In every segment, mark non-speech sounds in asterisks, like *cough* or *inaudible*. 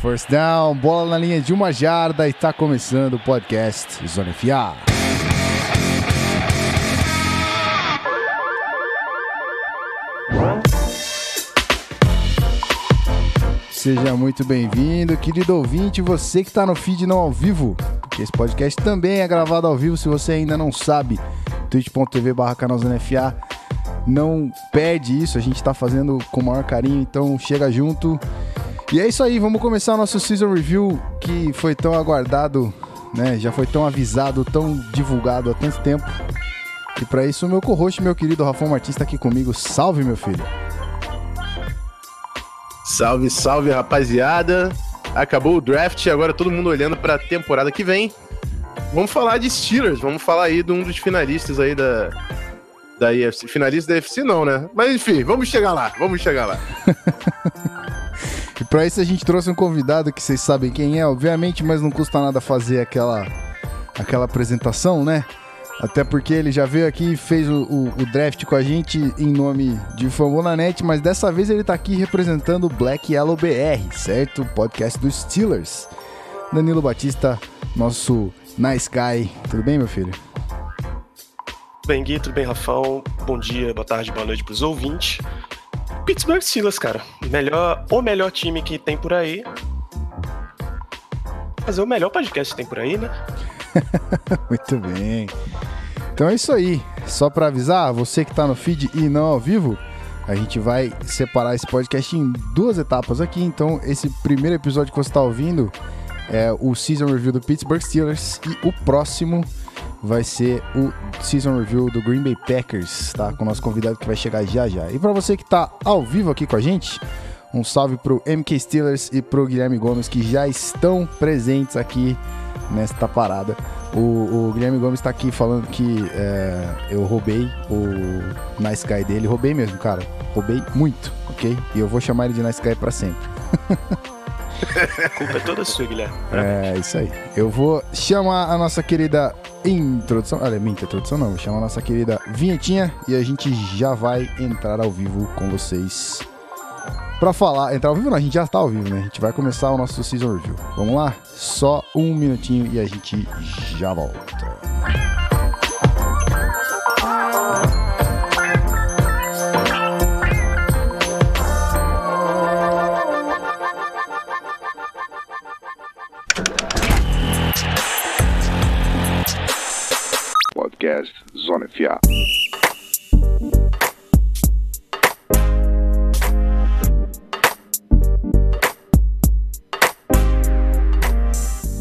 First down, bola na linha de uma jarda e tá começando o podcast Zona FA. Seja muito bem-vindo, querido ouvinte, você que está no feed não ao vivo, porque esse podcast também é gravado ao vivo, se você ainda não sabe, twitch.tv barra não perde isso, a gente está fazendo com o maior carinho, então chega junto. E é isso aí, vamos começar o nosso Season Review, que foi tão aguardado, né, já foi tão avisado, tão divulgado há tanto tempo, e para isso o meu co-host, meu querido Rafão Martins está aqui comigo, salve meu filho! Salve, salve, rapaziada. Acabou o draft, agora todo mundo olhando para a temporada que vem. Vamos falar de Steelers, vamos falar aí de um dos finalistas aí da da IFC. Finalista da IFC não, né? Mas enfim, vamos chegar lá, vamos chegar lá. *laughs* para isso a gente trouxe um convidado que vocês sabem quem é, obviamente, mas não custa nada fazer aquela aquela apresentação, né? Até porque ele já veio aqui e fez o, o, o, draft com a gente em nome de Fambonanet, mas dessa vez ele tá aqui representando o Black Yellow BR, certo? Podcast dos Steelers. Danilo Batista, nosso nice guy. Tudo bem, meu filho? Tudo bem, Gui? Tudo bem, Rafão? Bom dia, boa tarde, boa noite pros ouvintes. Pittsburgh Steelers, cara. Melhor, o melhor time que tem por aí. Fazer o melhor podcast que tem por aí, né? *laughs* Muito bem. Então é isso aí. Só para avisar, você que está no feed e não ao vivo, a gente vai separar esse podcast em duas etapas aqui. Então, esse primeiro episódio que você está ouvindo é o Season Review do Pittsburgh Steelers e o próximo vai ser o Season Review do Green Bay Packers, tá? Com o nosso convidado que vai chegar já já. E para você que está ao vivo aqui com a gente, um salve pro MK Steelers e pro Guilherme Gomes que já estão presentes aqui nesta parada. O, o Guilherme Gomes está aqui falando que é, eu roubei o Nice Guy dele. Roubei mesmo, cara. Roubei muito, ok? E eu vou chamar ele de Nice Guy pra sempre. *laughs* a culpa é toda sua, Guilherme. É, isso aí. Eu vou chamar a nossa querida introdução. Olha, minha introdução não. Vou chamar a nossa querida vinhetinha e a gente já vai entrar ao vivo com vocês Pra falar, entrar ao vivo não, a gente já tá ao vivo, né? A gente vai começar o nosso Season Review. Vamos lá? Só um minutinho e a gente já volta. Podcast Zona FA.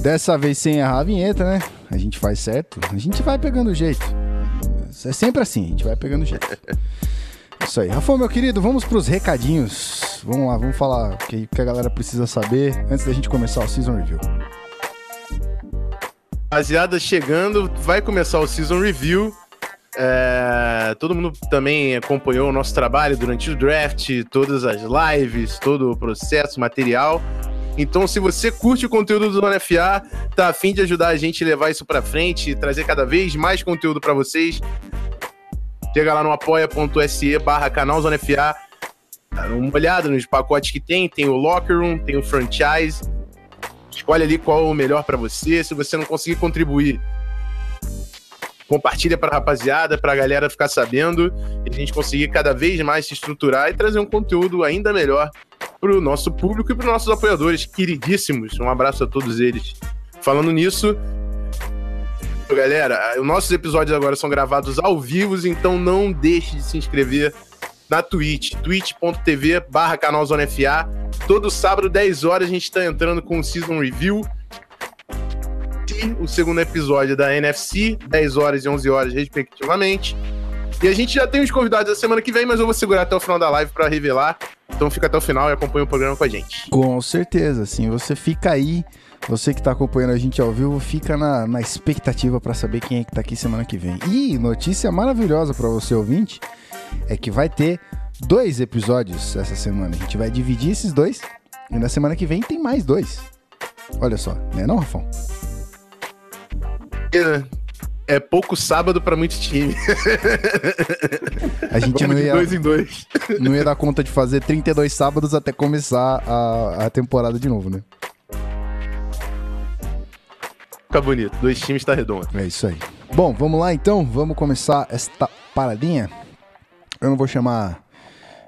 Dessa vez sem errar a vinheta, né? A gente faz certo. A gente vai pegando jeito. É sempre assim, a gente vai pegando o jeito. *laughs* Isso aí. Rafa, meu querido, vamos pros recadinhos. Vamos lá, vamos falar o que, que a galera precisa saber antes da gente começar o Season Review. Rapaziada, chegando, vai começar o Season Review. É, todo mundo também acompanhou o nosso trabalho durante o draft, todas as lives, todo o processo, material. Então, se você curte o conteúdo do Zona FA, tá afim de ajudar a gente a levar isso para frente, trazer cada vez mais conteúdo para vocês, chega lá no apoia.se barra canal Zona FA, dá uma olhada nos pacotes que tem, tem o Locker Room, tem o Franchise, escolhe ali qual é o melhor para você, se você não conseguir contribuir, compartilha para rapaziada, para a galera ficar sabendo e a gente conseguir cada vez mais se estruturar e trazer um conteúdo ainda melhor para o nosso público e para os nossos apoiadores queridíssimos. Um abraço a todos eles. Falando nisso, galera, os nossos episódios agora são gravados ao vivo, então não deixe de se inscrever na Twitch, twitch.tv barra canal Zona FA. Todo sábado, 10 horas, a gente está entrando com o Season Review. E o segundo episódio da NFC, 10 horas e 11 horas, respectivamente. E a gente já tem os convidados da semana que vem, mas eu vou segurar até o final da live para revelar. Então fica até o final e acompanha o programa com a gente. Com certeza, sim. Você fica aí, você que está acompanhando a gente ao vivo, fica na, na expectativa para saber quem é que tá aqui semana que vem. E notícia maravilhosa para você ouvinte é que vai ter dois episódios essa semana. A gente vai dividir esses dois e na semana que vem tem mais dois. Olha só, né não, Rafão? É, é pouco sábado para muitos times. A gente não ia, dois em dois. não ia dar conta de fazer 32 sábados até começar a, a temporada de novo, né? Fica bonito. Dois times tá redondo. É isso aí. Bom, vamos lá então. Vamos começar esta paradinha. Eu não vou chamar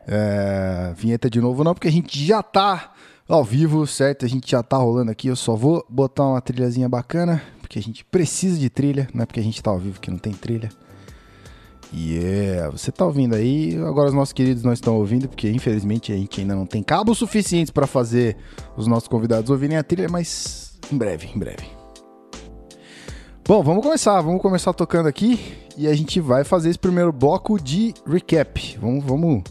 é, vinheta de novo, não, porque a gente já tá ao vivo, certo? A gente já tá rolando aqui. Eu só vou botar uma trilhazinha bacana, porque a gente precisa de trilha, não é porque a gente tá ao vivo que não tem trilha. E yeah, você tá ouvindo aí, agora os nossos queridos não estão ouvindo, porque infelizmente a gente ainda não tem cabos suficientes para fazer os nossos convidados ouvirem a trilha, mas em breve, em breve. Bom, vamos começar, vamos começar tocando aqui e a gente vai fazer esse primeiro bloco de recap. Vamos, vamos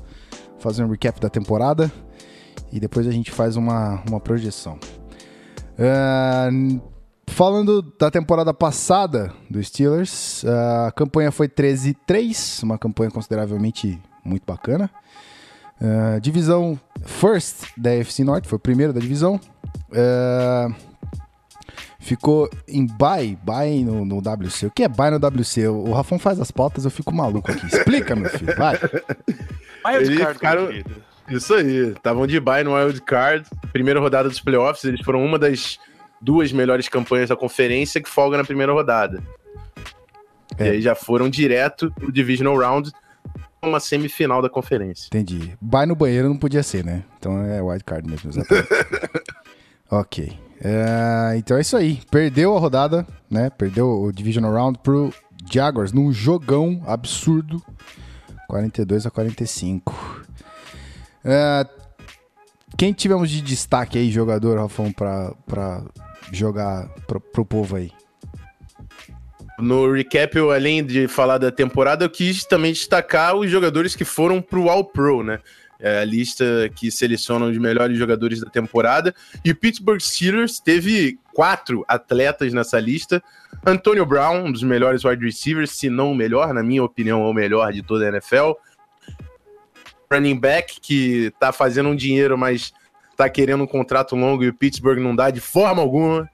fazer um recap da temporada e depois a gente faz uma, uma projeção. Uh, Falando da temporada passada do Steelers, a campanha foi 13-3, uma campanha consideravelmente muito bacana. Uh, divisão First da FC Norte, foi o primeiro da divisão. Uh, ficou em bye, bye no, no, WC. O que é bye no WC? O, Rafão faz as pautas, eu fico maluco aqui. Explica, meu filho, vai. *laughs* Eles ficaram... Isso aí, estavam de bye no Wild Card. Primeira rodada dos playoffs, eles foram uma das duas melhores campanhas da conferência que folga na primeira rodada. É. E aí já foram direto pro Divisional Round, uma semifinal da conferência. Entendi. Vai no banheiro não podia ser, né? Então é wild card mesmo, *laughs* ok. É, então é isso aí. Perdeu a rodada, né? Perdeu o Divisional Round pro Jaguars num jogão absurdo. 42 a 45. É, quem tivemos de destaque aí, jogador, Rafão, pra, pra jogar pro, pro povo aí? No recap, eu, além de falar da temporada, eu quis também destacar os jogadores que foram pro All-Pro, né? É a lista que seleciona os melhores jogadores da temporada. E o Pittsburgh Steelers teve quatro atletas nessa lista. Antonio Brown, um dos melhores wide receivers, se não o melhor, na minha opinião, é o melhor de toda a NFL. Running back, que tá fazendo um dinheiro, mas tá querendo um contrato longo e o Pittsburgh não dá de forma alguma.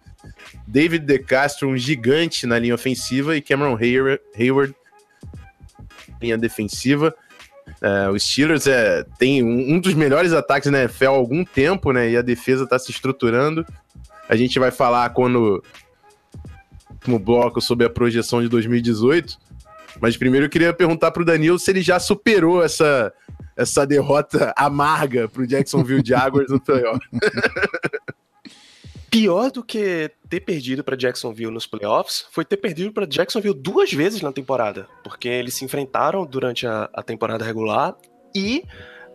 David DeCastro, um gigante na linha ofensiva, e Cameron Hayward, Hayward linha defensiva. É, os Steelers é, tem um, um, dos melhores ataques na NFL há algum tempo, né? E a defesa está se estruturando. A gente vai falar quando no bloco sobre a projeção de 2018. Mas primeiro eu queria perguntar para o Danilo se ele já superou essa essa derrota amarga pro Jacksonville Jaguars no playoff. *laughs* Pior do que ter perdido para Jacksonville nos playoffs foi ter perdido para Jacksonville duas vezes na temporada, porque eles se enfrentaram durante a, a temporada regular e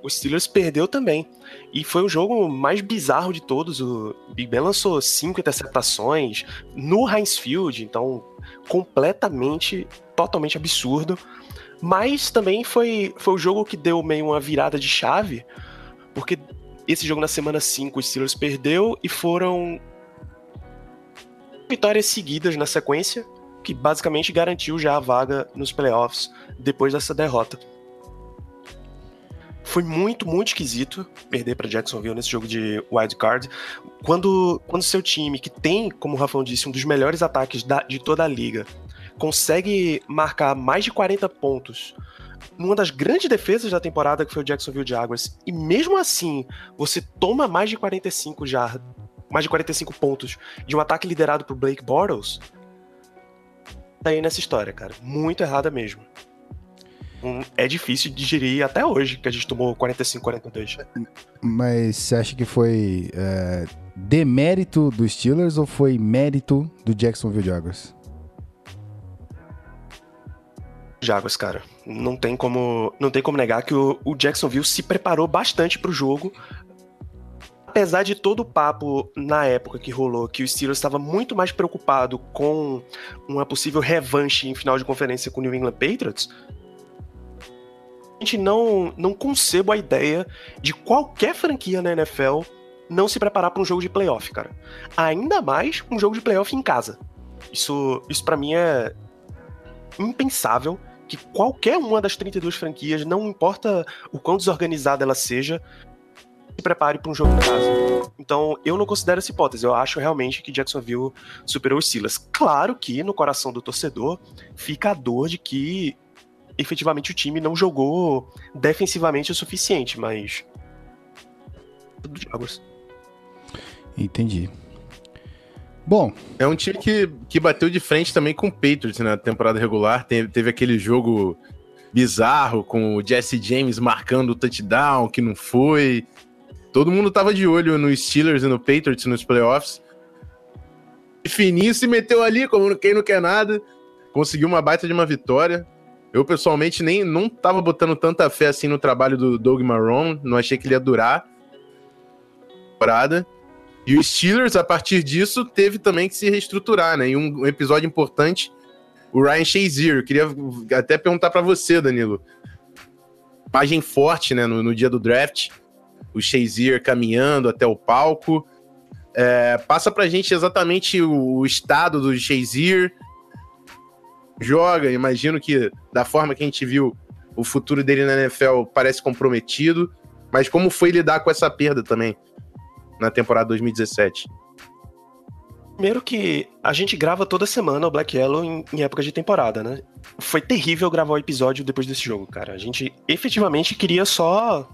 o Steelers perdeu também. E foi o jogo mais bizarro de todos. O Big Ben lançou cinco interceptações no Heinz Field, então completamente, totalmente absurdo. Mas também foi, foi o jogo que deu meio uma virada de chave, porque esse jogo na semana 5 os Steelers perdeu e foram vitórias seguidas na sequência, que basicamente garantiu já a vaga nos playoffs depois dessa derrota. Foi muito, muito esquisito perder para Jacksonville nesse jogo de wild card. Quando, quando seu time, que tem, como o Rafão disse, um dos melhores ataques da, de toda a liga, consegue marcar mais de 40 pontos numa das grandes defesas da temporada que foi o Jacksonville Jaguars, e mesmo assim você toma mais de 45 já, mais de 45 pontos de um ataque liderado por Blake Bortles, tá aí nessa história, cara. Muito errada mesmo. Um, é difícil de digerir até hoje que a gente tomou 45, 42. Mas você acha que foi é, demérito dos Steelers ou foi mérito do Jacksonville Jaguars? Jaguars, cara. Não tem como, não tem como negar que o, o Jacksonville se preparou bastante para o jogo. Apesar de todo o papo na época que rolou, que o Steelers estava muito mais preocupado com uma possível revanche em final de conferência com o New England Patriots, a gente não, não concebo a ideia de qualquer franquia na NFL não se preparar para um jogo de playoff, cara. Ainda mais um jogo de playoff em casa. Isso, isso para mim é impensável que qualquer uma das 32 franquias, não importa o quão desorganizada ela seja, se prepare para um jogo em casa. Então, eu não considero essa hipótese. Eu acho realmente que Jacksonville superou os Steelers. Claro que no coração do torcedor fica a dor de que efetivamente o time não jogou defensivamente o suficiente, mas Entendi. Bom, É um time que, que bateu de frente também com o Patriots na temporada regular. Teve, teve aquele jogo bizarro com o Jesse James marcando o touchdown, que não foi. Todo mundo tava de olho no Steelers e no Patriots nos playoffs. E Fininho se meteu ali, como quem não quer nada. Conseguiu uma baita de uma vitória. Eu, pessoalmente, nem não tava botando tanta fé assim no trabalho do Doug Marrone. Não achei que ele ia durar. Temporada. E o Steelers, a partir disso, teve também que se reestruturar, né? E um, um episódio importante, o Ryan Shazier. Eu queria até perguntar pra você, Danilo. Imagem forte, né, no, no dia do draft. O Shazier caminhando até o palco. É, passa pra gente exatamente o, o estado do Shazier. Joga, imagino que da forma que a gente viu, o futuro dele na NFL parece comprometido. Mas como foi lidar com essa perda também? Na temporada 2017? Primeiro que a gente grava toda semana o Black Yellow em, em, época de temporada, né? Foi terrível gravar o episódio depois desse jogo, cara. A gente efetivamente queria só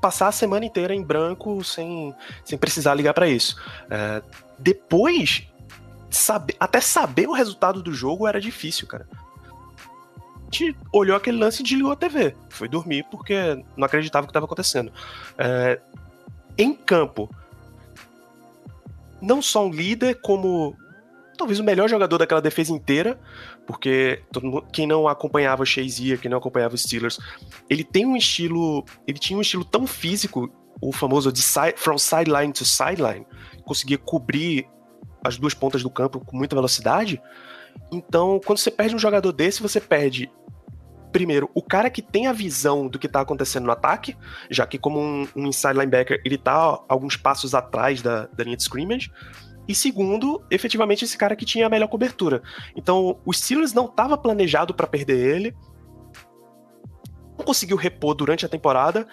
passar a semana inteira em branco sem, sem precisar ligar para isso. É, depois, saber, até saber o resultado do jogo era difícil, cara. A gente olhou aquele lance e desligou a TV. Foi dormir porque não acreditava o que estava acontecendo. É, em campo, não só um líder, como talvez o melhor jogador daquela defesa inteira, porque mundo, quem não acompanhava o Shazier, quem não acompanhava os Steelers, ele tem um estilo, ele tinha um estilo tão físico, o famoso de from sideline to sideline, conseguia cobrir as duas pontas do campo com muita velocidade. Então, quando você perde um jogador desse, você perde primeiro, o cara que tem a visão do que tá acontecendo no ataque, já que como um, um inside linebacker, ele tá alguns passos atrás da, da linha de scrimmage, e segundo, efetivamente esse cara que tinha a melhor cobertura. Então, o Steelers não estava planejado para perder ele, não conseguiu repor durante a temporada,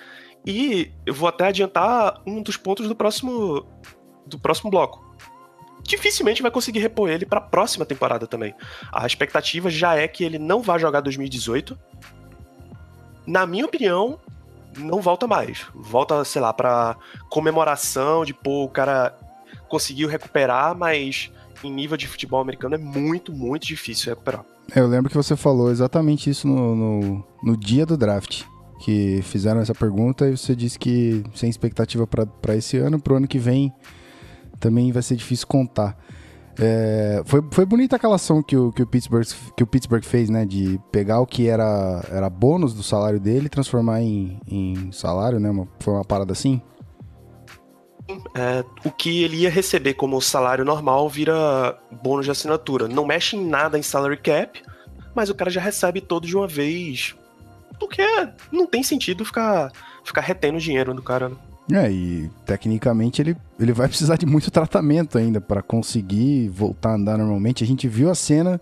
e eu vou até adiantar um dos pontos do próximo do próximo bloco dificilmente vai conseguir repor ele para a próxima temporada também. A expectativa já é que ele não vá jogar 2018. Na minha opinião, não volta mais. Volta, sei lá, para comemoração de pô, o cara conseguiu recuperar, mas em nível de futebol americano é muito, muito difícil recuperar. Eu lembro que você falou exatamente isso no, no, no dia do draft. Que fizeram essa pergunta e você disse que sem expectativa para esse ano, pro ano que vem também vai ser difícil contar. É, foi, foi bonita aquela ação que o, que, o Pittsburgh, que o Pittsburgh fez, né? De pegar o que era, era bônus do salário dele e transformar em, em salário, né? Uma, foi uma parada assim? É, o que ele ia receber como salário normal vira bônus de assinatura. Não mexe em nada em salary cap, mas o cara já recebe todo de uma vez. Porque não tem sentido ficar, ficar retendo dinheiro do cara. Né? É, e tecnicamente ele, ele vai *laughs* precisar de muito tratamento ainda para conseguir voltar a andar normalmente. A gente viu a cena,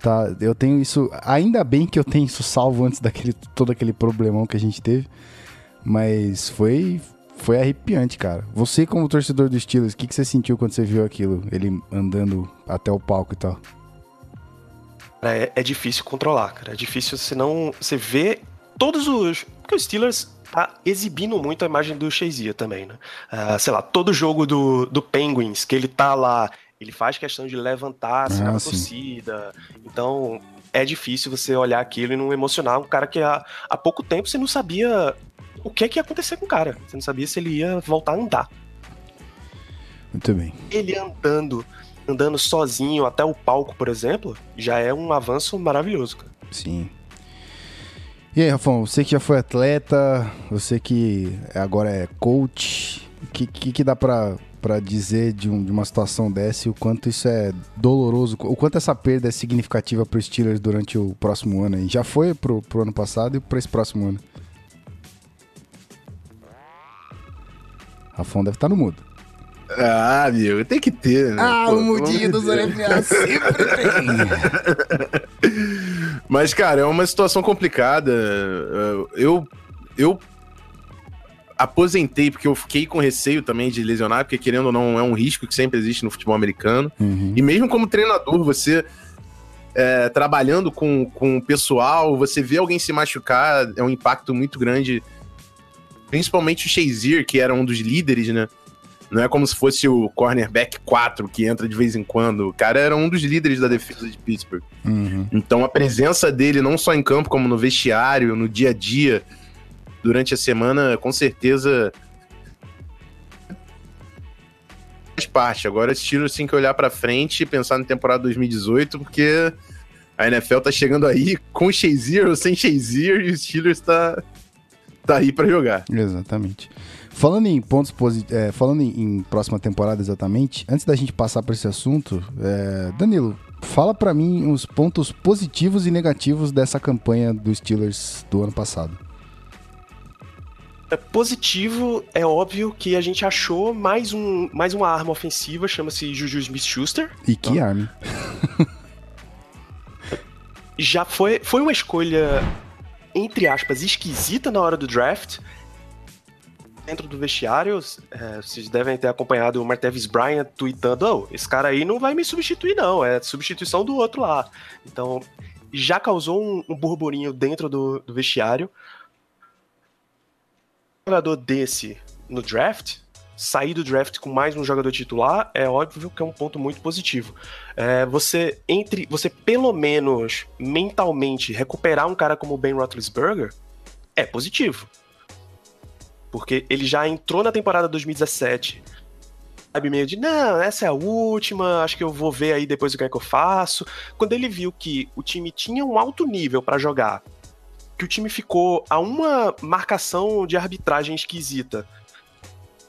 tá? Eu tenho isso, ainda bem que eu tenho isso salvo antes daquele todo aquele problemão que a gente teve, mas foi foi arrepiante, cara. Você como torcedor do Steelers, o que, que você sentiu quando você viu aquilo, ele andando até o palco e tal? É, é difícil controlar, cara. É difícil você não, você vê todos os, porque os Steelers tá exibindo muito a imagem do Shazier também, né? Uh, sei lá, todo jogo do, do Penguins, que ele tá lá, ele faz questão de levantar, assim, ah, a torcida. Então, é difícil você olhar aquilo e não emocionar um cara que há, há pouco tempo você não sabia o que, é que ia acontecer com o cara. Você não sabia se ele ia voltar a andar. Muito bem. Ele andando, andando sozinho até o palco, por exemplo, já é um avanço maravilhoso, cara. Sim. E aí, Rafão, você que já foi atleta, você que agora é coach, o que, que, que, dá pra, pra dizer de, um, de uma situação dessa e o quanto isso é doloroso, o quanto essa perda é significativa pro Steelers durante o próximo ano aí? Já foi pro, pro ano passado e para esse próximo ano? Rafão deve estar tá no mudo. Ah, amigo, tem que ter, né? Ah, Pô, o mudinho dos Olympianos sempre tem. *laughs* Mas, cara, é uma situação complicada. Eu, eu aposentei porque eu fiquei com receio também de lesionar, porque querendo ou não, é um risco que sempre existe no futebol americano. Uhum. E mesmo como treinador, você é, trabalhando com, com o pessoal, você vê alguém se machucar, é um impacto muito grande. Principalmente o Shazier, que era um dos líderes, né? Não é como se fosse o cornerback 4 que entra de vez em quando. O cara era um dos líderes da defesa de Pittsburgh. Uhum. Então a presença dele, não só em campo, como no vestiário, no dia a dia, durante a semana, com certeza faz parte. Agora os Steelers tem que olhar para frente e pensar na temporada 2018, porque a NFL tá chegando aí com Shazier ou sem Shazier e o Steelers tá, tá aí para jogar. Exatamente. Falando em pontos positivos, é, falando em, em, próxima temporada exatamente, antes da gente passar por esse assunto, é, Danilo, fala para mim os pontos positivos e negativos dessa campanha dos Steelers do ano passado. É positivo, é óbvio que a gente achou mais, um, mais uma arma ofensiva, chama-se Juju Smith-Schuster. E que então, arma? *laughs* já foi, foi uma escolha, entre aspas, esquisita na hora do draft. Dentro do vestiário, é, vocês devem ter acompanhado o Martevis Bryant tweetando: oh, esse cara aí não vai me substituir, não, é substituição do outro lá. Então, já causou um, um burburinho dentro do, do vestiário. Um jogador desse no draft sair do draft com mais um jogador titular é óbvio que é um ponto muito positivo. É, você entre, você pelo menos mentalmente recuperar um cara como o Ben Roethlisberger é positivo, porque ele já entrou na temporada 2017 sabe, meio de, não, essa é a última, acho que eu vou ver aí depois o que é que eu faço. Quando ele viu que o time tinha um alto nível para jogar, que o time ficou a uma marcação de arbitragem esquisita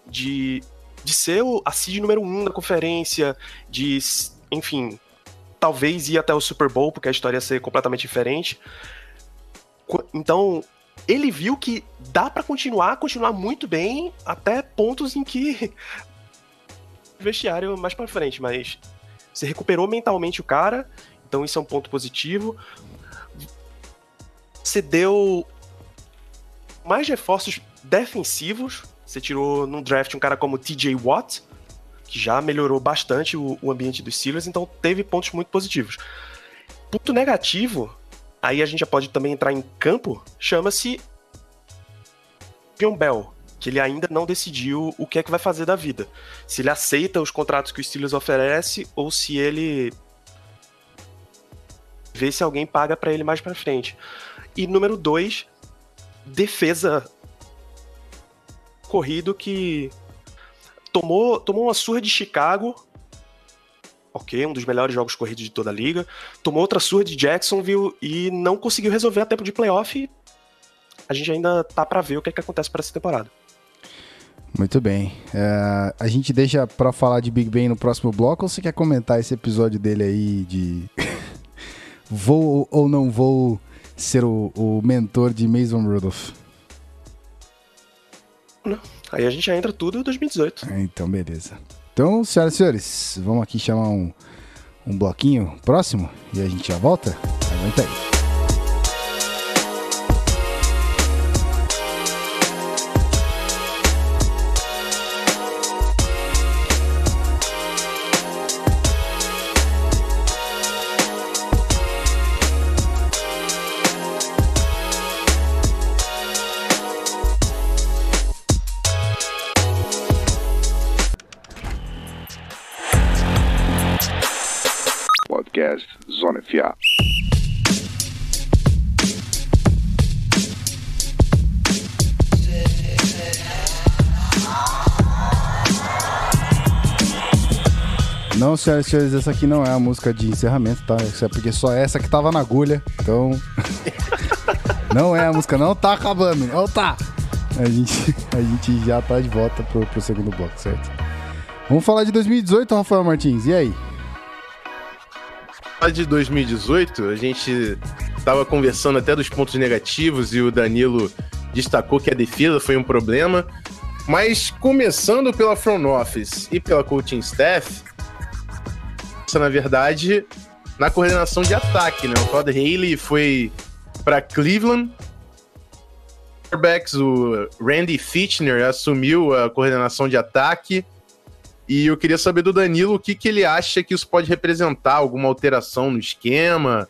de, de ser a seed número um da conferência, de, enfim, talvez ir até o Super Bowl, porque a história ia ser completamente diferente. Então, ele viu que dá para continuar, continuar muito bem, até pontos em que *laughs* vestiário mais para frente, mas você recuperou mentalmente o cara, então isso é um ponto positivo. Você deu mais reforços defensivos você tirou no draft um cara como TJ Watt, que já melhorou bastante o, o ambiente dos Steelers, então teve pontos muito positivos. Ponto negativo, aí a gente já pode também entrar em campo, chama-se John Bell, que ele ainda não decidiu o que é que vai fazer da vida. Se ele aceita os contratos que o Steelers oferece ou se ele vê se alguém paga para ele mais para frente. E número dois, defesa corrido que tomou, tomou uma surra de Chicago. Ok, um dos melhores jogos corridos de toda a liga. Tomou outra surra de Jacksonville e não conseguiu resolver a tempo de playoff. A gente ainda tá para ver o que, é que acontece para essa temporada. Muito bem. É, a gente deixa para falar de Big Ben no próximo bloco ou você quer comentar esse episódio dele aí de *laughs* vou ou não vou ser o, o mentor de Mason Rudolph? Não. Aí a gente já entra tudo em 2018. É, então, beleza. Então, senhoras e senhores, vamos aqui chamar um, um bloquinho próximo e a gente já volta? Aguenta aí. Não, senhoras e senhores, essa aqui não é a música de encerramento, tá? Isso é porque só essa que tava na agulha. Então. *laughs* não é a música, não tá acabando. Não tá! A gente, a gente já tá de volta pro, pro segundo bloco, certo? Vamos falar de 2018, Rafael Martins. E aí? De 2018, a gente tava conversando até dos pontos negativos e o Danilo destacou que a defesa foi um problema. Mas começando pela front office e pela coaching staff, na verdade, na coordenação de ataque, né? O Todd Haley foi para Cleveland. O Randy Fitchner assumiu a coordenação de ataque. E eu queria saber do Danilo o que, que ele acha que isso pode representar, alguma alteração no esquema,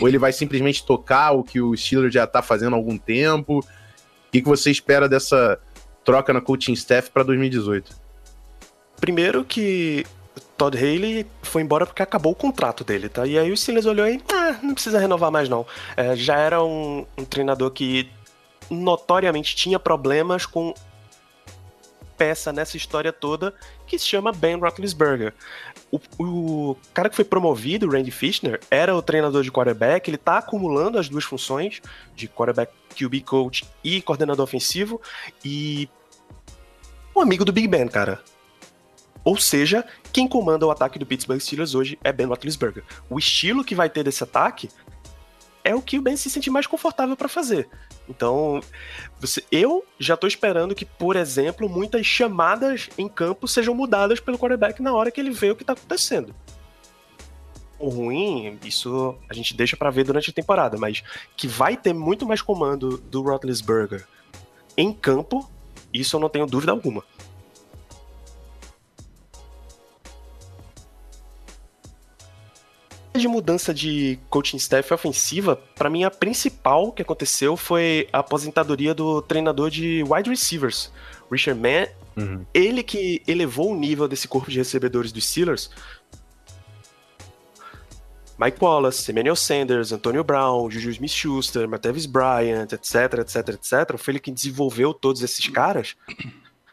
ou ele vai simplesmente tocar o que o Steelers já está fazendo há algum tempo. O que, que você espera dessa troca na coaching staff para 2018? Primeiro que Todd Haley foi embora porque acabou o contrato dele, tá? E aí o Steelers olhou e, ah, não precisa renovar mais não. É, já era um, um treinador que notoriamente tinha problemas com peça nessa história toda que se chama Ben Roethlisberger. O, o, cara que foi promovido, Randy Fishner, era o treinador de quarterback, ele tá acumulando as duas funções de quarterback QB coach e coordenador ofensivo e um amigo do Big Ben, cara. Ou seja, quem comanda o ataque do Pittsburgh Steelers hoje é Ben Roethlisberger. O estilo que vai ter desse ataque é o que o Ben se sente mais confortável para fazer. Então, você, eu já tô esperando que, por exemplo, muitas chamadas em campo sejam mudadas pelo quarterback na hora que ele vê o que tá acontecendo. O ruim, isso a gente deixa para ver durante a temporada, mas que vai ter muito mais comando do Roethlisberger em campo, isso eu não tenho dúvida alguma. De mudança de coaching staff ofensiva, para mim a principal que aconteceu foi a aposentadoria do treinador de wide receivers, Richard Mann. Uhum. Ele que elevou o nível desse corpo de recebedores dos Steelers. Mike Wallace, Emmanuel Sanders, Antonio Brown, Juju Smith-Schuster, Martavis Bryant, etc, etc, etc. Foi ele que desenvolveu todos esses caras.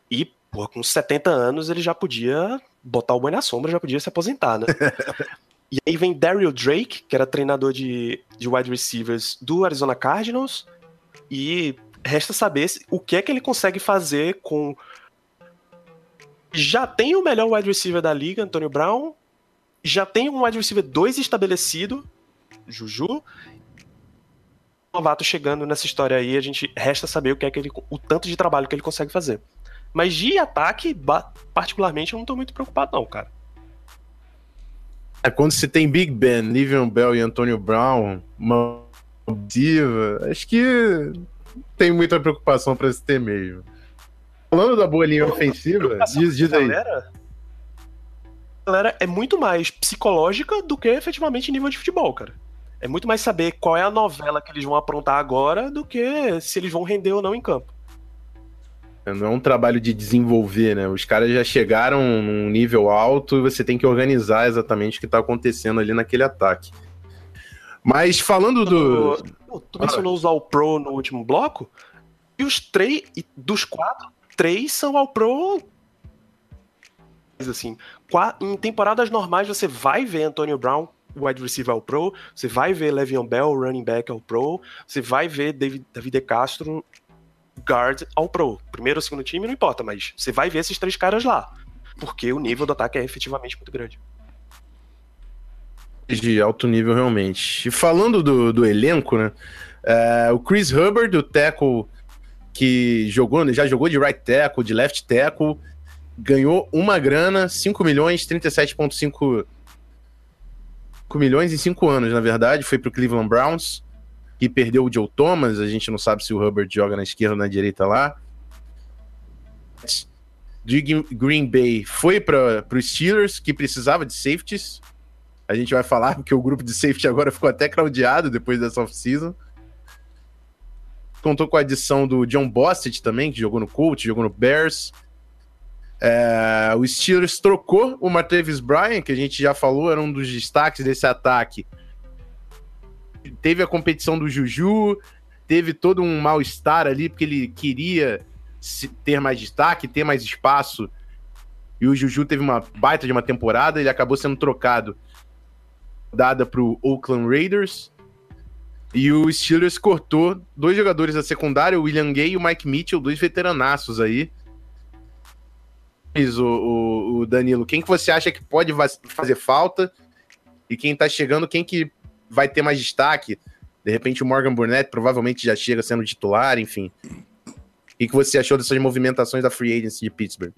E, pô, com 70 anos ele já podia botar o boi na sombra, já podia se aposentar, né? *laughs* E aí vem Daryl Drake, que era treinador de, de wide receivers do Arizona Cardinals. E resta saber o que é que ele consegue fazer com. Já tem o melhor wide receiver da liga, Antonio Brown. Já tem um wide receiver 2 estabelecido, Juju. Novato chegando nessa história aí, a gente resta saber o que é que ele, o tanto de trabalho que ele consegue fazer. Mas de ataque, particularmente, eu não tô muito preocupado, não, cara. É, quando se tem Big Ben, Livion Bell e Antonio Brown, uma diva, acho que tem muita preocupação para se ter mesmo. Falando da boa linha ofensiva, diz, diz aí. Galera, galera é muito mais psicológica do que efetivamente nível de futebol, cara. É muito mais saber qual é a novela que eles vão aprontar agora do que se eles vão render ou não em campo. Não é um trabalho de desenvolver, né? Os caras já chegaram num nível alto e você tem que organizar exatamente o que está acontecendo ali naquele ataque. Mas falando do. Tu, tu mencionou os All Pro no último bloco? E os três, dos quatro, três são All Pro. Assim, em temporadas normais você vai ver Antonio Brown, wide receiver All Pro, você vai ver Le'Veon Bell, running back All Pro, você vai ver David, David Castro, guard ao pro. Primeiro ou segundo time, não importa, mas você vai ver esses três caras lá. Porque o nível do ataque é efetivamente muito grande. De alto nível, realmente. E falando do, do elenco, né? É, o Chris Hubbard, o tackle que jogou, já jogou de right tackle, de left tackle, ganhou uma grana, 5 milhões, 37,5 milhões em 5 anos, na verdade, foi pro Cleveland Browns que perdeu o Joe Thomas, a gente não sabe se o Hubbard joga na esquerda ou na direita lá. De Green Bay foi para os Steelers, que precisava de safeties. A gente vai falar porque o grupo de safety agora ficou até craudiado depois dessa off-season. Contou com a adição do John Bostic também, que jogou no Colts, jogou no Bears. É, o Steelers trocou o Martavis Bryant, que a gente já falou, era um dos destaques desse ataque, teve a competição do Juju, teve todo um mal-estar ali, porque ele queria ter mais destaque, ter mais espaço. E o Juju teve uma baita de uma temporada, ele acabou sendo trocado, dada para o Oakland Raiders. E o Steelers cortou dois jogadores da secundária, o William Gay e o Mike Mitchell, dois veteranaços aí. O, o, o Danilo, quem que você acha que pode fazer falta? E quem tá chegando, quem que vai ter mais destaque. De repente o Morgan Burnett provavelmente já chega sendo titular, enfim. O que, você achou dessas movimentações da free agency de Pittsburgh?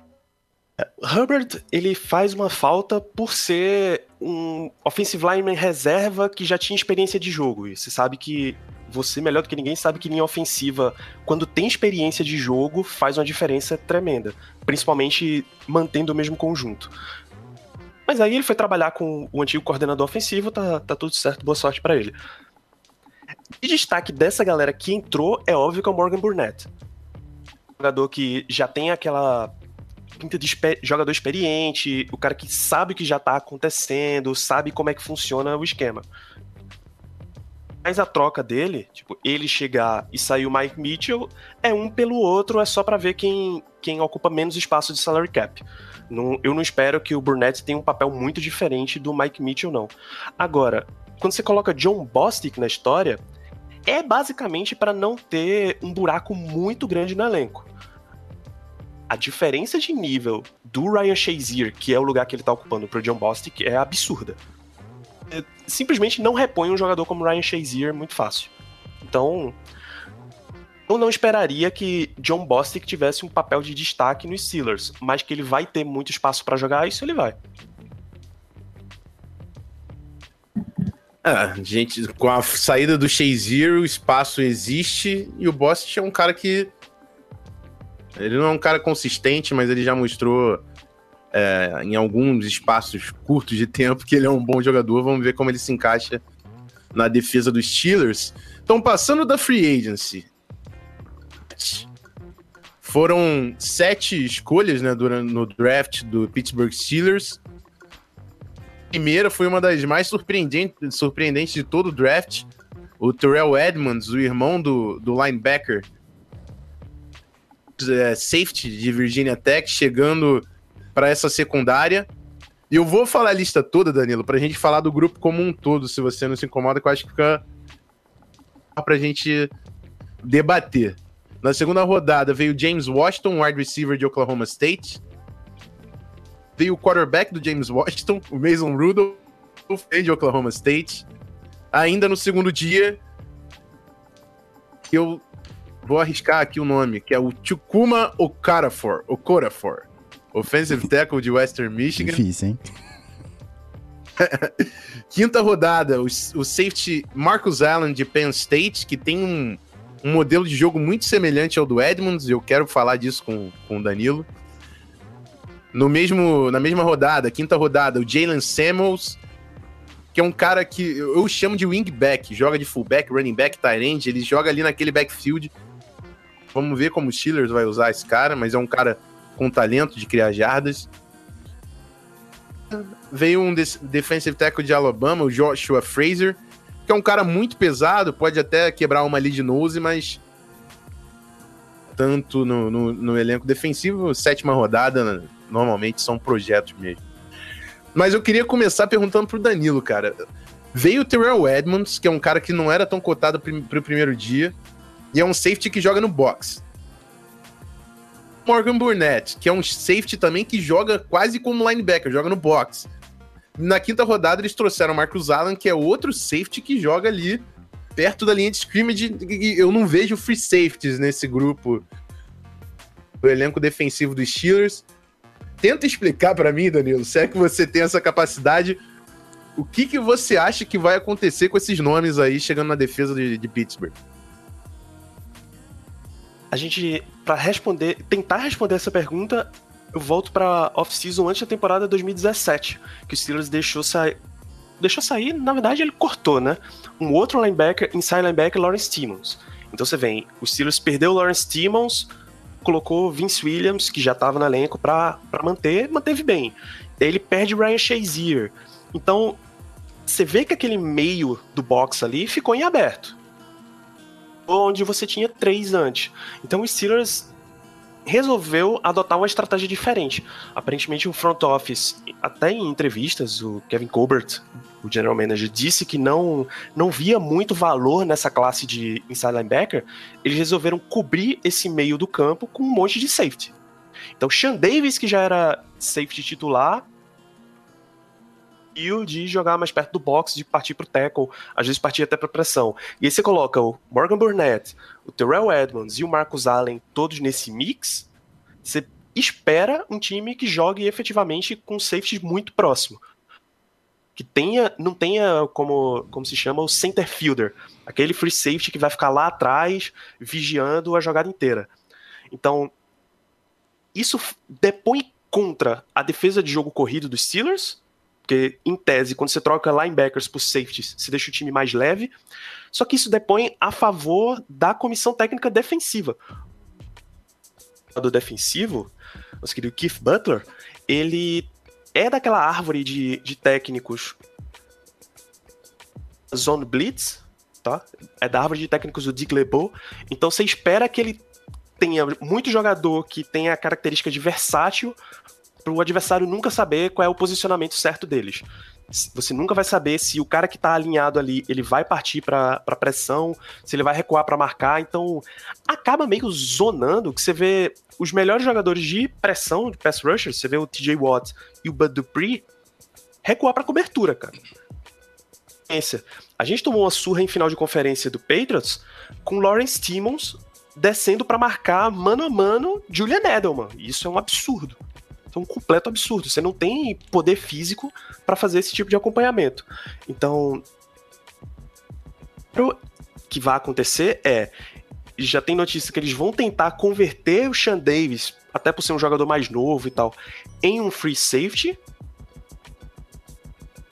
Herbert, ele faz uma falta por ser um offensive lineman reserva que já tinha experiência de jogo. E você sabe que você, melhor do que ninguém, sabe que linha ofensiva, quando tem experiência de jogo, faz uma diferença tremenda. Principalmente mantendo o mesmo conjunto. Mas aí ele foi trabalhar com o antigo coordenador ofensivo, tá, tá tudo certo, boa sorte para ele. E destaque dessa galera que entrou é óbvio que é o Morgan Burnett. Um jogador que já tem aquela pinta de jogador experiente, o cara que sabe o que já tá acontecendo, sabe como é que funciona o esquema. Mas a troca dele, tipo, ele chegar e sair o Mike Mitchell, é um pelo outro, é só para ver quem, quem ocupa menos espaço de salary cap. Não, eu não espero que o Burnett tenha um papel muito diferente do Mike Mitchell, não. Agora, quando você coloca John Bostic na história, é basicamente para não ter um buraco muito grande no elenco. A diferença de nível do Ryan Shazier, que é o lugar que ele tá ocupando, pro John Bostic, é absurda simplesmente não repõe um jogador como Ryan Shazier muito fácil. Então, eu não esperaria que John Bostic tivesse um papel de destaque nos Steelers, mas que ele vai ter muito espaço para jogar, isso ele vai. É, gente, com a saída do Shazier, o espaço existe e o Bostic é um cara que ele não é um cara consistente, mas ele já mostrou é, em alguns espaços curtos de tempo que ele é um bom jogador. Vamos ver como ele se encaixa na defesa dos Steelers. Então, passando da free agency, foram sete escolhas né, durante, no draft do Pittsburgh Steelers. A primeira foi uma das mais surpreendentes, surpreendentes de todo o draft. O Terrell Edmonds, o irmão do, do linebacker é, safety de Virginia Tech, chegando para essa secundária. E eu vou falar a lista toda, Danilo, para a gente falar do grupo como um todo, se você não se incomoda, que eu acho que fica para a gente debater. Na segunda rodada veio James Washington, wide receiver de Oklahoma State. Veio o quarterback do James Washington, o Mason Rudolph, de Oklahoma State. Ainda no segundo dia, eu vou arriscar aqui o nome, que é o Chukuma Okafor, Okorafor. Offensive tackle de Western Michigan. Difícil, hein? *laughs* Quinta rodada, o, o, safety Marcus Allen de Penn State, que tem um, um, modelo de jogo muito semelhante ao do Edmonds, eu quero falar disso com, com o Danilo. No mesmo, na mesma rodada, quinta rodada, o Jalen Samuels, que é um cara que eu chamo de wingback, joga de fullback, running back, tight end, ele joga ali naquele backfield. Vamos ver como o Steelers vai usar esse cara, mas é um cara com talento de criar jardas. Veio um defensive tackle de Alabama, o Joshua Fraser, que é um cara muito pesado, pode até quebrar uma lead nose, mas tanto no, no, no elenco defensivo, sétima rodada, normalmente são projetos mesmo. Mas eu queria começar perguntando pro Danilo, cara. Veio o Terrell Edmonds, que é um cara que não era tão cotado pro primeiro dia, e é um safety que joga no box. Morgan Burnett, que é um safety também que joga quase como linebacker, joga no box. Na quinta rodada eles trouxeram Marcus Allen, que é outro safety que joga ali perto da linha de scrimmage. Eu não vejo free safeties nesse grupo do elenco defensivo dos Steelers. Tenta explicar para mim, Danilo, se é que você tem essa capacidade, o que, que você acha que vai acontecer com esses nomes aí chegando na defesa de, de Pittsburgh? a gente, para responder, tentar responder essa pergunta, eu volto para off-season antes da temporada 2017, que o Steelers deixou sair. Deixou sair, na verdade, ele cortou, né? Um outro linebacker, inside linebacker, Lawrence Timmons. Então você vem, o Steelers perdeu o Lawrence Timmons, colocou Vince Williams, que já estava no elenco, para manter, manteve bem. Ele perde Ryan Shazier. Então, você vê que aquele meio do box ali ficou em aberto onde você tinha três antes. Então o Steelers resolveu adotar uma estratégia diferente. Aparentemente o front office, até em entrevistas, o Kevin Colbert, o general manager, disse que não, não via muito valor nessa classe de inside linebacker. Eles resolveram cobrir esse meio do campo com um monte de safety. Então Sean Davis, que já era safety titular, de jogar mais perto do box, de partir pro tackle, às vezes partir até pra pressão. E aí você coloca o Morgan Burnett, o Terrell Edmonds e o Marcus Allen todos nesse mix, você espera um time que jogue efetivamente com safety muito próximo. Que tenha, não tenha como, como se chama o center fielder, aquele free safety que vai ficar lá atrás vigiando a jogada inteira. Então, isso depõe contra a defesa de jogo corrido dos Steelers, porque, em tese, quando você troca linebackers por safeties, você deixa o time mais leve. Só que isso depõe a favor da comissão técnica defensiva. Do defensivo, nosso querido Keith Butler, ele é daquela árvore de, de técnicos Zone Blitz, tá? É da árvore de técnicos do Dick LeBeau. Então você espera que ele tenha muito jogador que tenha a característica de versátil para o adversário nunca saber qual é o posicionamento certo deles. Você nunca vai saber se o cara que está alinhado ali, ele vai partir para pressão, se ele vai recuar para marcar. Então, acaba meio zonando que você vê os melhores jogadores de pressão, de pass rushers, você vê o TJ Watt e o Bud Dupree recuar para cobertura, cara. A gente tomou uma surra em final de conferência do Patriots com Lawrence Timmons descendo para marcar mano a mano Julian Edelman. Isso é um absurdo. É um completo absurdo. Você não tem poder físico para fazer esse tipo de acompanhamento. Então, o que vai acontecer é já tem notícia que eles vão tentar converter o Sean Davis, até por ser um jogador mais novo e tal, em um free safety.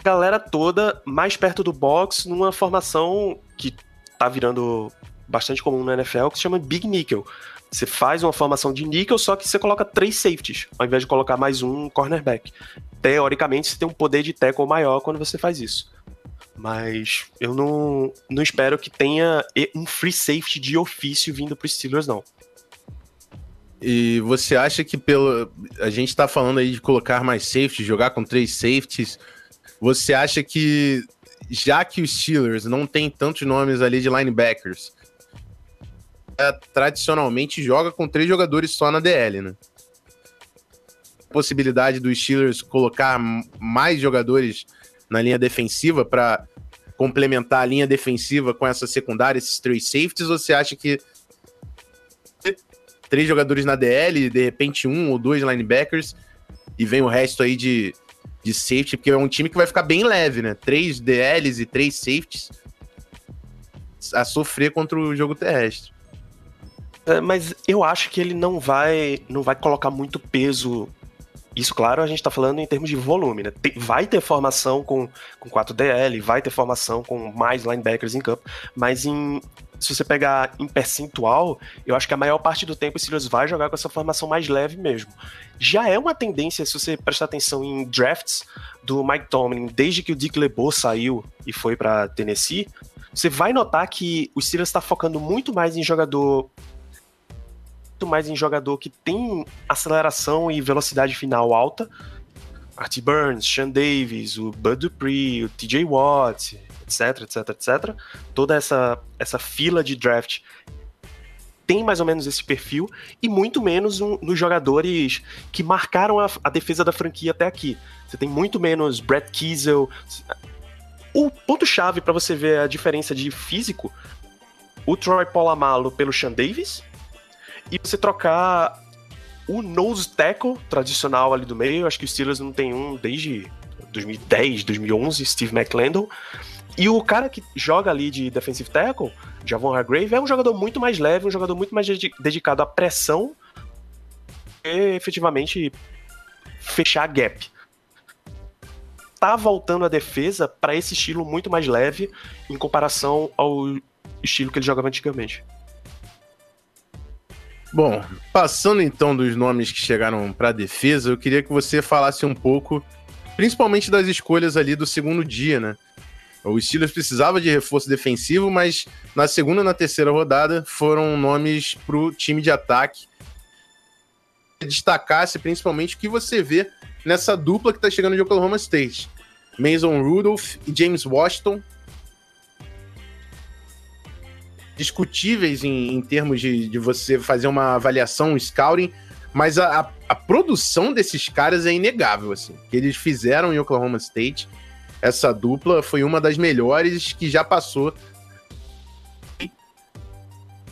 Galera toda mais perto do box numa formação que tá virando bastante comum na NFL, que se chama Big Nickel. Você faz uma formação de níquel, só que você coloca três safeties, ao invés de colocar mais um cornerback. Teoricamente, você tem um poder de tackle maior quando você faz isso. Mas eu não, não espero que tenha um free safety de ofício vindo para os Steelers, não. E você acha que pelo. A gente está falando aí de colocar mais safeties, jogar com três safeties. Você acha que, já que os Steelers não tem tantos nomes ali de linebackers, tradicionalmente joga com três jogadores só na DL, né? Possibilidade dos Steelers colocar mais jogadores na linha defensiva para complementar a linha defensiva com essa secundária, esses três safeties, ou você acha que três jogadores na DL, de repente um ou dois linebackers, e vem o resto aí de, de safety, porque é um time que vai ficar bem leve, né? Três DLs e três safeties a sofrer contra o jogo terrestre. É, mas eu acho que ele não vai, não vai colocar muito peso. Isso, claro, a gente está falando em termos de volume, né? Vai ter formação com, com 4DL, vai ter formação com mais linebackers em campo, mas em, se você pegar em percentual, eu acho que a maior parte do tempo o Steelers vai jogar com essa formação mais leve mesmo. Já é uma tendência, se você prestar atenção em drafts do Mike Tomlin, desde que o Dick LeBeau saiu e foi para Tennessee, você vai notar que o Steelers está focando muito mais em jogador muito mais em jogador que tem aceleração e velocidade final alta. Artie Burns, Sean Davis, o Bud Dupree, o TJ Watt, etc, etc, etc. Toda essa, essa fila de draft tem mais ou menos esse perfil e muito menos um, nos jogadores que marcaram a, a, defesa da franquia até aqui. Você tem muito menos Brett Kiesel. O ponto-chave para você ver a diferença de físico, o Troy Polamalu pelo Sean Davis e você trocar o nose tackle tradicional ali do meio, acho que os Steelers não tem um desde 2010, 2011, Steve McClendon, e o cara que joga ali de defensive tackle, Javon Hargrave, é um jogador muito mais leve, um jogador muito mais dedicado à pressão e efetivamente fechar gap. Tá voltando a defesa para esse estilo muito mais leve em comparação ao estilo que ele jogava antigamente. Bom, passando então dos nomes que chegaram para a defesa, eu queria que você falasse um pouco, principalmente das escolhas ali do segundo dia, né? O Steelers precisava de reforço defensivo, mas na segunda e na terceira rodada foram nomes para o time de ataque. Destacasse principalmente o que você vê nessa dupla que está chegando de Oklahoma State. Mason Rudolph e James Washington, discutíveis em, em termos de, de, você fazer uma avaliação, um scouting, mas a, a, a, produção desses caras é inegável, assim. Que eles fizeram em Oklahoma State, essa dupla foi uma das melhores que já passou.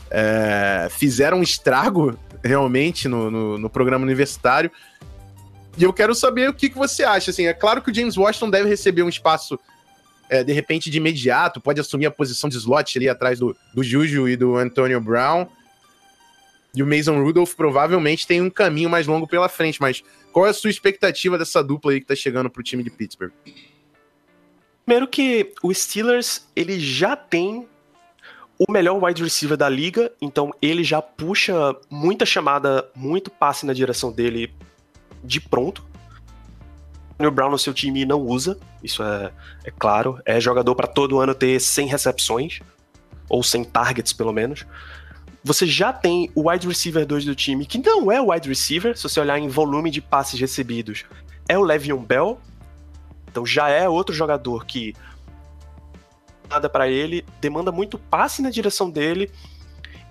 É, fizeram um estrago realmente no, no, no, programa universitário. E eu quero saber o que, que você acha. Assim, é claro que o James Washington deve receber um espaço é, de repente, de imediato, pode assumir a posição de slot ali atrás do, do Juju e do Antonio Brown. E o Mason Rudolph provavelmente tem um caminho mais longo pela frente, mas qual é a sua expectativa dessa dupla aí que tá chegando pro time de Pittsburgh? Primeiro que o Steelers, ele já tem o melhor wide receiver da liga, então ele já puxa muita chamada, muito passe na direção dele de pronto. O Brown no seu time não usa, isso é, é claro. É jogador para todo ano ter 100 recepções, ou 100 targets pelo menos. Você já tem o wide receiver 2 do time, que não é o wide receiver, se você olhar em volume de passes recebidos, é o Le'Veon Bell. Então já é outro jogador que nada para ele, demanda muito passe na direção dele.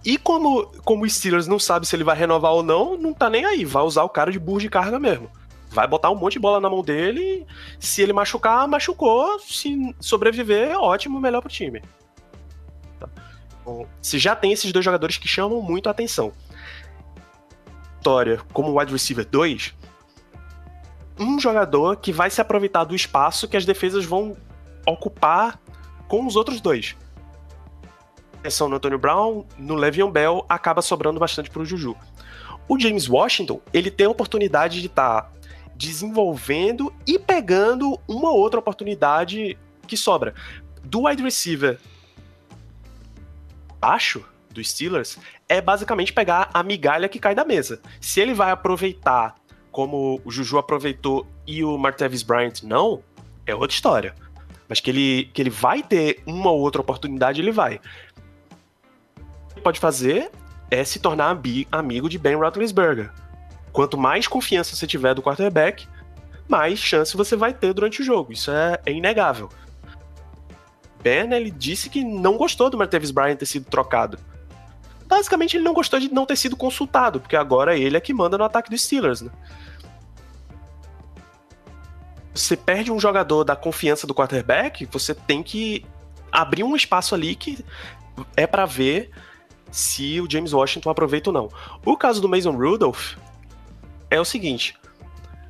E como, como o Steelers não sabe se ele vai renovar ou não, não tá nem aí, vai usar o cara de burro de carga mesmo. Vai botar um monte de bola na mão dele. Se ele machucar, machucou. Se sobreviver, ótimo, melhor pro time. Tá. Se já tem esses dois jogadores que chamam muito a atenção. Vitória, como wide receiver 2, um jogador que vai se aproveitar do espaço que as defesas vão ocupar com os outros dois. Atenção no Antônio Brown, no Le'Veon Bell, acaba sobrando bastante para o Juju. O James Washington, ele tem a oportunidade de estar tá desenvolvendo e pegando uma outra oportunidade que sobra. Do wide receiver baixo do Steelers é basicamente pegar a migalha que cai da mesa. Se ele vai aproveitar como o Juju aproveitou e o Martavis Bryant não, é outra história. Mas que ele, que ele vai ter uma ou outra oportunidade, ele vai. Que pode fazer é se tornar amigo de Ben Roethlisberger. Quanto mais confiança você tiver do quarterback, mais chance você vai ter durante o jogo. Isso é, é inegável. Ben, ele disse que não gostou do Martavis Bryant ter sido trocado. Basicamente, ele não gostou de não ter sido consultado, porque agora ele é que manda no ataque dos Steelers, né? você perde um jogador da confiança do quarterback, você tem que abrir um espaço ali que é para ver se o James Washington aproveita ou não. O caso do Mason Rudolph é o seguinte: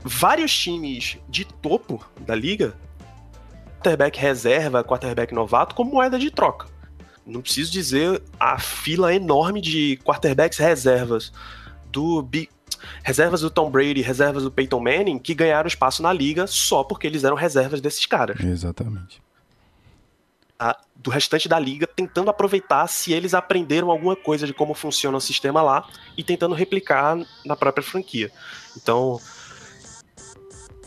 vários times de topo da liga, quarterback reserva, quarterback novato, como moeda de troca. Não preciso dizer a fila enorme de quarterbacks reservas do Big, reservas do Tom Brady, reservas do Peyton Manning, que ganharam espaço na liga só porque eles eram reservas desses caras. Exatamente. A, do restante da liga, tentando aproveitar se eles aprenderam alguma coisa de como funciona o sistema lá e tentando replicar na própria franquia. Então,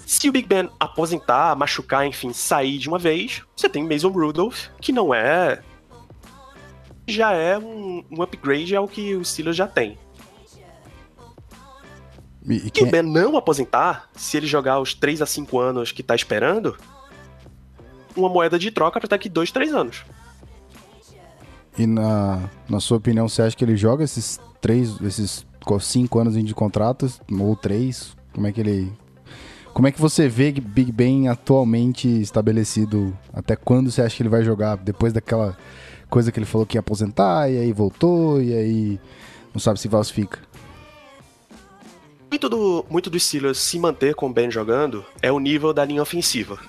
se o Big Ben aposentar, machucar, enfim, sair de uma vez, você tem Mason Rudolph, que não é. Já é um, um upgrade ao que o Steelers já tem. E, e quem... o Ben não aposentar, se ele jogar os 3 a 5 anos que tá esperando, uma moeda de troca para daqui 2, 3 anos. E na, na sua opinião, você acha que ele joga esses 3, esses 5 anos de contratos, ou 3? Como é que ele. Como é que você vê Big Ben atualmente estabelecido? Até quando você acha que ele vai jogar? Depois daquela coisa que ele falou que ia aposentar, e aí voltou, e aí não sabe se falsifica. Muito do, muito do Steelers se manter com o Ben jogando é o nível da linha ofensiva.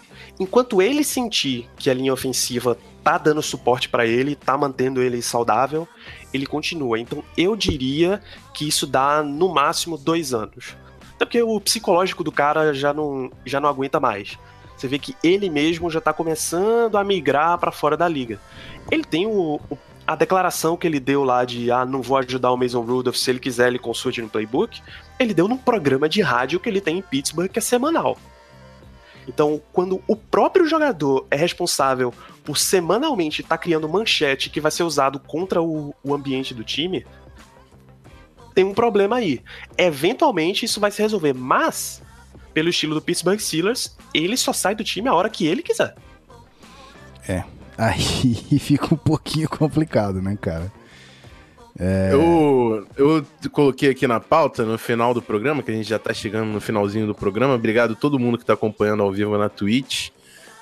Enquanto ele sentir que a linha ofensiva tá dando suporte para ele, tá mantendo ele saudável, ele continua. Então eu diria que isso dá no máximo dois anos. Até porque o psicológico do cara já não, já não aguenta mais. Você vê que ele mesmo já tá começando a migrar para fora da liga. Ele tem o, o a declaração que ele deu lá de ah, não vou ajudar o Mason Rudolph, se ele quiser ele consulte no playbook, ele deu num programa de rádio que ele tem em Pittsburgh que é semanal. Então, quando o próprio jogador é responsável por semanalmente estar tá criando manchete que vai ser usado contra o, o ambiente do time, tem um problema aí. Eventualmente isso vai se resolver, mas pelo estilo do Pittsburgh Steelers, ele só sai do time a hora que ele quiser. É, Aí *laughs* fica um pouquinho complicado, né, cara? É... Eu, eu coloquei aqui na pauta, no final do programa, que a gente já tá chegando no finalzinho do programa. Obrigado a todo mundo que tá acompanhando ao vivo na Twitch.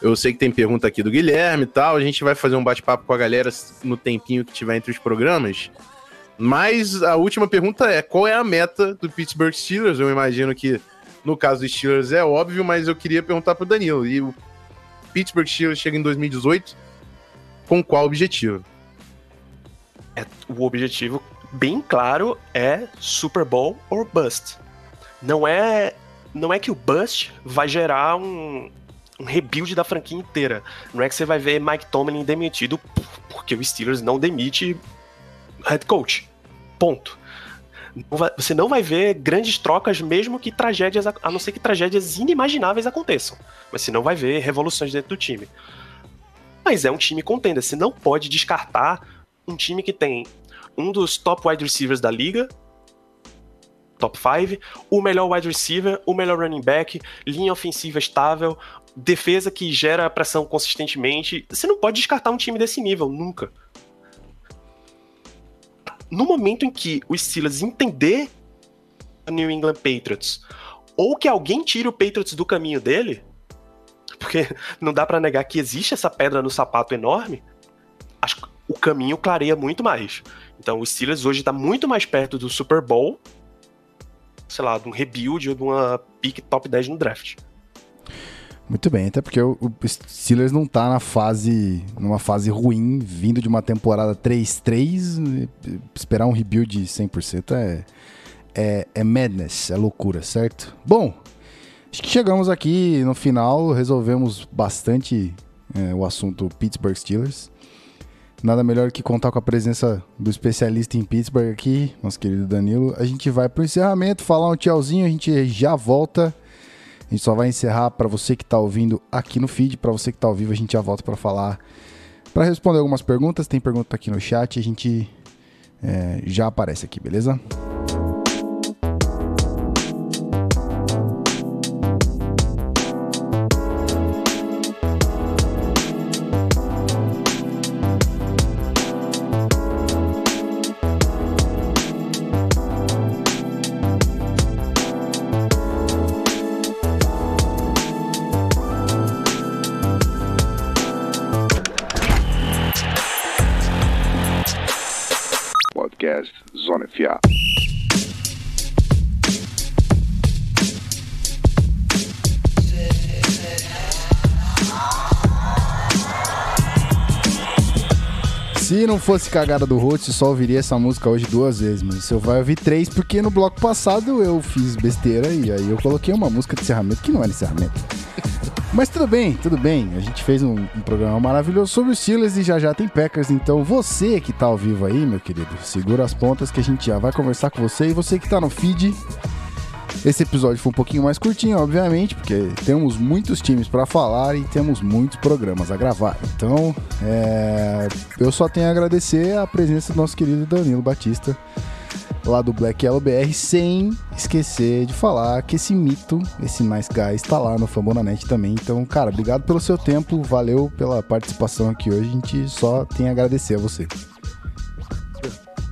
Eu sei que tem pergunta aqui do Guilherme e tal. A gente vai fazer um bate-papo com a galera no tempinho que tiver entre os programas. Mas a última pergunta é: qual é a meta do Pittsburgh Steelers? Eu imagino que no caso dos Steelers é óbvio, mas eu queria perguntar pro Danilo. E o Pittsburgh Steelers chega em 2018 com qual objetivo? É, o objetivo bem claro é Super Bowl or bust. Não é não é que o bust vai gerar um, um rebuild da franquia inteira. Não é que você vai ver Mike Tomlin demitido porque o Steelers não demite head coach. Ponto. Você não vai ver grandes trocas, mesmo que tragédias, a não ser que tragédias inimagináveis aconteçam. Mas você não vai ver revoluções dentro do time. Mas é um time contender. Você não pode descartar um time que tem um dos top wide receivers da liga, top 5, o melhor wide receiver, o melhor running back, linha ofensiva estável, defesa que gera pressão consistentemente. Você não pode descartar um time desse nível, nunca. No momento em que o Steelers entender o New England Patriots, ou que alguém tire o Patriots do caminho dele, porque *laughs* não dá para negar que existe essa pedra no sapato enorme, que o caminho clareia muito mais. Então o Steelers hoje está muito mais perto do Super Bowl, sei lá, de um rebuild ou de uma pick top 10 no draft. Muito bem, até porque o, Steelers não tá na fase, numa fase ruim, vindo de uma temporada 3-3, esperar um rebuild 100% é, é, é madness, é loucura, certo? Bom, acho que chegamos aqui no final, resolvemos bastante é, o assunto Pittsburgh Steelers. Nada melhor que contar com a presença do especialista em Pittsburgh aqui, nosso querido Danilo. A gente vai pro encerramento, falar um tchauzinho, a gente já volta. A gente só vai encerrar para você que está ouvindo aqui no feed, para você que está ao vivo, a gente já volta para falar, para responder algumas perguntas. Tem pergunta aqui no chat, a gente é, já aparece aqui, beleza? Se não fosse cagada do host, só ouviria essa música hoje duas vezes, mas você vai ouvir três, porque no bloco passado eu fiz besteira e aí eu coloquei uma música de encerramento que não era encerramento. *laughs* Mas tudo bem, tudo bem. A gente fez um, um, programa maravilhoso sobre os Steelers e já já tem Packers. Então você que tá ao vivo aí, meu querido, segura as pontas que a gente já vai conversar com você. E você que tá no feed, esse episódio foi um pouquinho mais curtinho, obviamente, porque temos muitos times para falar e temos muitos programas a gravar. Então, é... eu só tenho a agradecer a presença do nosso querido Danilo Batista, lá do Black Yellow BR, sem esquecer de falar que esse mito, esse nice guy, está lá no Fambonanet também. Então, cara, obrigado pelo seu tempo, valeu pela participação aqui hoje. A gente só tem a agradecer a você.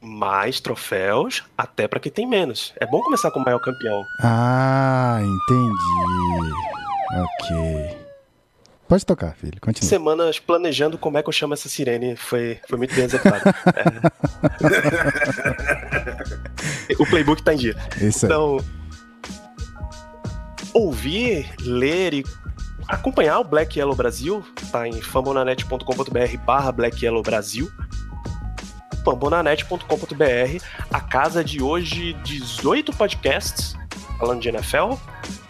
mais troféus, até para quem tem menos. É bom começar com o maior campeão. Ah, entendi. Ok. Pode tocar, filho. Continua. Semanas planejando como é que eu chamo essa sirene. Foi, foi muito bem executado. é. *laughs* o playbook tá em dia. Isso. Então, ouvir, ler e acompanhar o Black Yellow Brasil, tá em famonanet.com.br barra Black Yellow Brasil fambonanet.com.br, a casa de hoje 18 podcasts falando de NFL.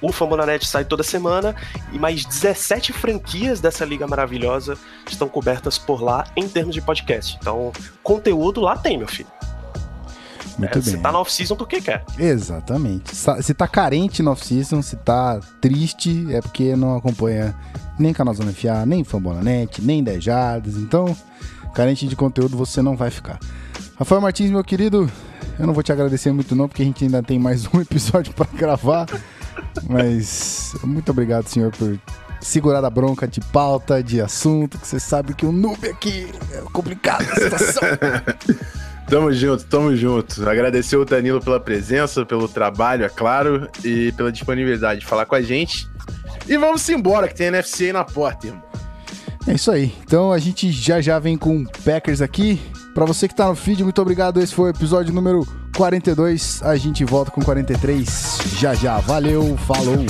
O Fambonanet sai toda semana e mais 17 franquias dessa liga maravilhosa estão cobertas por lá em termos de podcast. Então, conteúdo lá tem, meu filho. Muito é, bem. Você tá na off-season porque quer. Exatamente. Se tá carente na off-season, se tá triste, é porque não acompanha nem Canal Zona FA, nem Fambonanet, nem 10 Jardas. Então, carente de conteúdo você não vai ficar. Rafael Martins, meu querido, eu não vou te agradecer muito não, porque a gente ainda tem mais *laughs* um episódio para gravar. Mas muito obrigado, senhor, por segurar a bronca de pauta, de assunto, que você sabe que o noob aqui é complicado a situação. *laughs* Tamo junto, tamo junto. Agradecer o Danilo pela presença, pelo trabalho, é claro, e pela disponibilidade de falar com a gente. E vamos embora, que tem NFC aí na porta, irmão. É isso aí. Então a gente já já vem com Packers aqui. Para você que tá no feed, muito obrigado. Esse foi o episódio número 42. A gente volta com 43 já já. Valeu, falou.